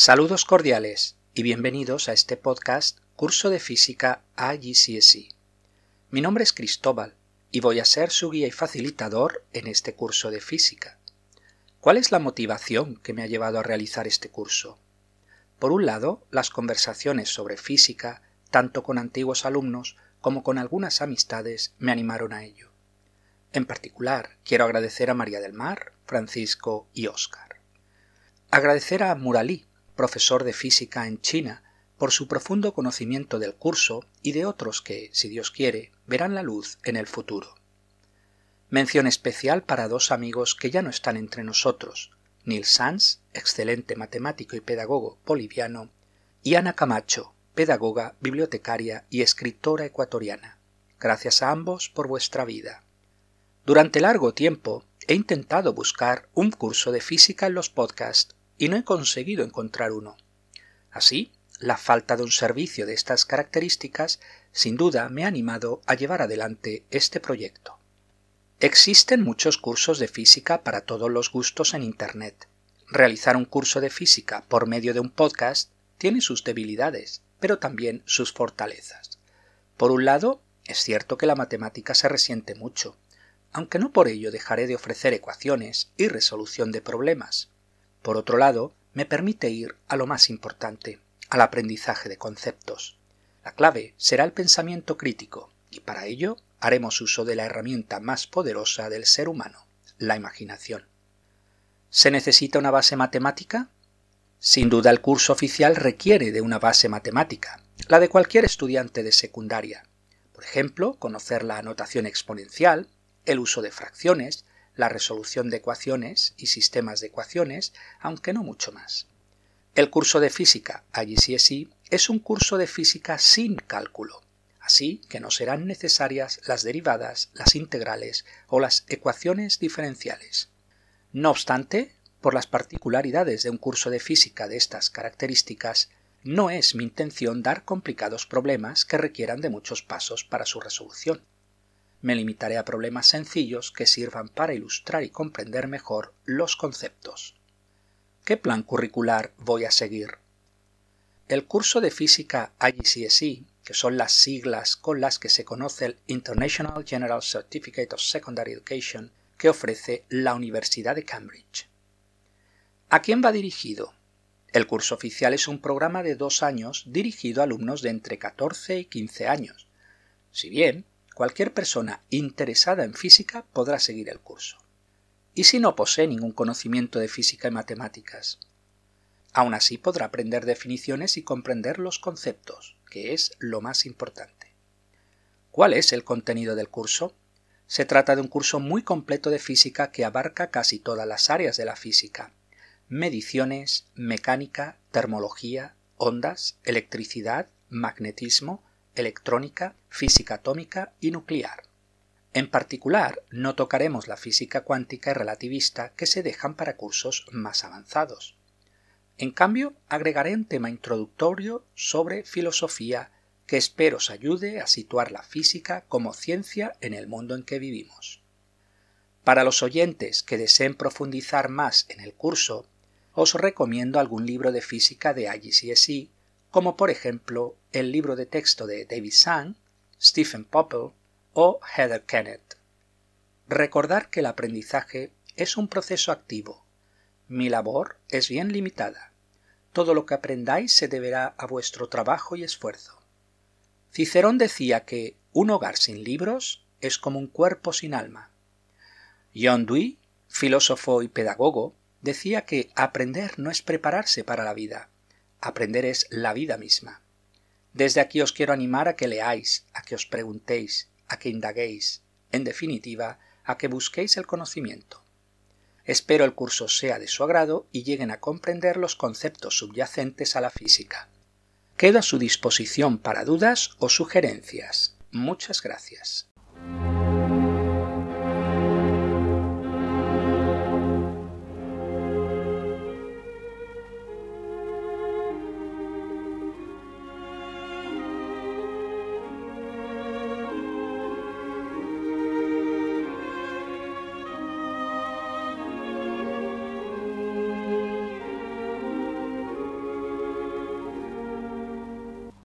Saludos cordiales y bienvenidos a este podcast Curso de Física IGCSE. Mi nombre es Cristóbal y voy a ser su guía y facilitador en este curso de física. ¿Cuál es la motivación que me ha llevado a realizar este curso? Por un lado, las conversaciones sobre física, tanto con antiguos alumnos como con algunas amistades, me animaron a ello. En particular, quiero agradecer a María del Mar, Francisco y Óscar. Agradecer a Muralí, profesor de física en China, por su profundo conocimiento del curso y de otros que, si Dios quiere, verán la luz en el futuro. Mención especial para dos amigos que ya no están entre nosotros, Neil Sanz, excelente matemático y pedagogo boliviano, y Ana Camacho, pedagoga, bibliotecaria y escritora ecuatoriana. Gracias a ambos por vuestra vida. Durante largo tiempo he intentado buscar un curso de física en los podcasts y no he conseguido encontrar uno. Así, la falta de un servicio de estas características sin duda me ha animado a llevar adelante este proyecto. Existen muchos cursos de física para todos los gustos en Internet. Realizar un curso de física por medio de un podcast tiene sus debilidades, pero también sus fortalezas. Por un lado, es cierto que la matemática se resiente mucho, aunque no por ello dejaré de ofrecer ecuaciones y resolución de problemas. Por otro lado, me permite ir a lo más importante, al aprendizaje de conceptos. La clave será el pensamiento crítico, y para ello haremos uso de la herramienta más poderosa del ser humano, la imaginación. ¿Se necesita una base matemática? Sin duda el curso oficial requiere de una base matemática, la de cualquier estudiante de secundaria. Por ejemplo, conocer la anotación exponencial, el uso de fracciones, la resolución de ecuaciones y sistemas de ecuaciones, aunque no mucho más. El curso de física IGCSE es un curso de física sin cálculo, así que no serán necesarias las derivadas, las integrales o las ecuaciones diferenciales. No obstante, por las particularidades de un curso de física de estas características, no es mi intención dar complicados problemas que requieran de muchos pasos para su resolución me limitaré a problemas sencillos que sirvan para ilustrar y comprender mejor los conceptos. ¿Qué plan curricular voy a seguir? El curso de física IGCSE, que son las siglas con las que se conoce el International General Certificate of Secondary Education que ofrece la Universidad de Cambridge. ¿A quién va dirigido? El curso oficial es un programa de dos años dirigido a alumnos de entre 14 y 15 años. Si bien cualquier persona interesada en física podrá seguir el curso. ¿Y si no posee ningún conocimiento de física y matemáticas? Aún así podrá aprender definiciones y comprender los conceptos, que es lo más importante. ¿Cuál es el contenido del curso? Se trata de un curso muy completo de física que abarca casi todas las áreas de la física. Mediciones, mecánica, termología, ondas, electricidad, magnetismo, electrónica, física atómica y nuclear. En particular, no tocaremos la física cuántica y relativista que se dejan para cursos más avanzados. En cambio, agregaré un tema introductorio sobre filosofía que espero os ayude a situar la física como ciencia en el mundo en que vivimos. Para los oyentes que deseen profundizar más en el curso, os recomiendo algún libro de física de IGCSE como por ejemplo el libro de texto de David Sang, Stephen Popple o Heather Kennett. Recordar que el aprendizaje es un proceso activo. Mi labor es bien limitada. Todo lo que aprendáis se deberá a vuestro trabajo y esfuerzo. Cicerón decía que un hogar sin libros es como un cuerpo sin alma. John Dewey, filósofo y pedagogo, decía que aprender no es prepararse para la vida, Aprender es la vida misma. Desde aquí os quiero animar a que leáis, a que os preguntéis, a que indaguéis, en definitiva, a que busquéis el conocimiento. Espero el curso sea de su agrado y lleguen a comprender los conceptos subyacentes a la física. Quedo a su disposición para dudas o sugerencias. Muchas gracias.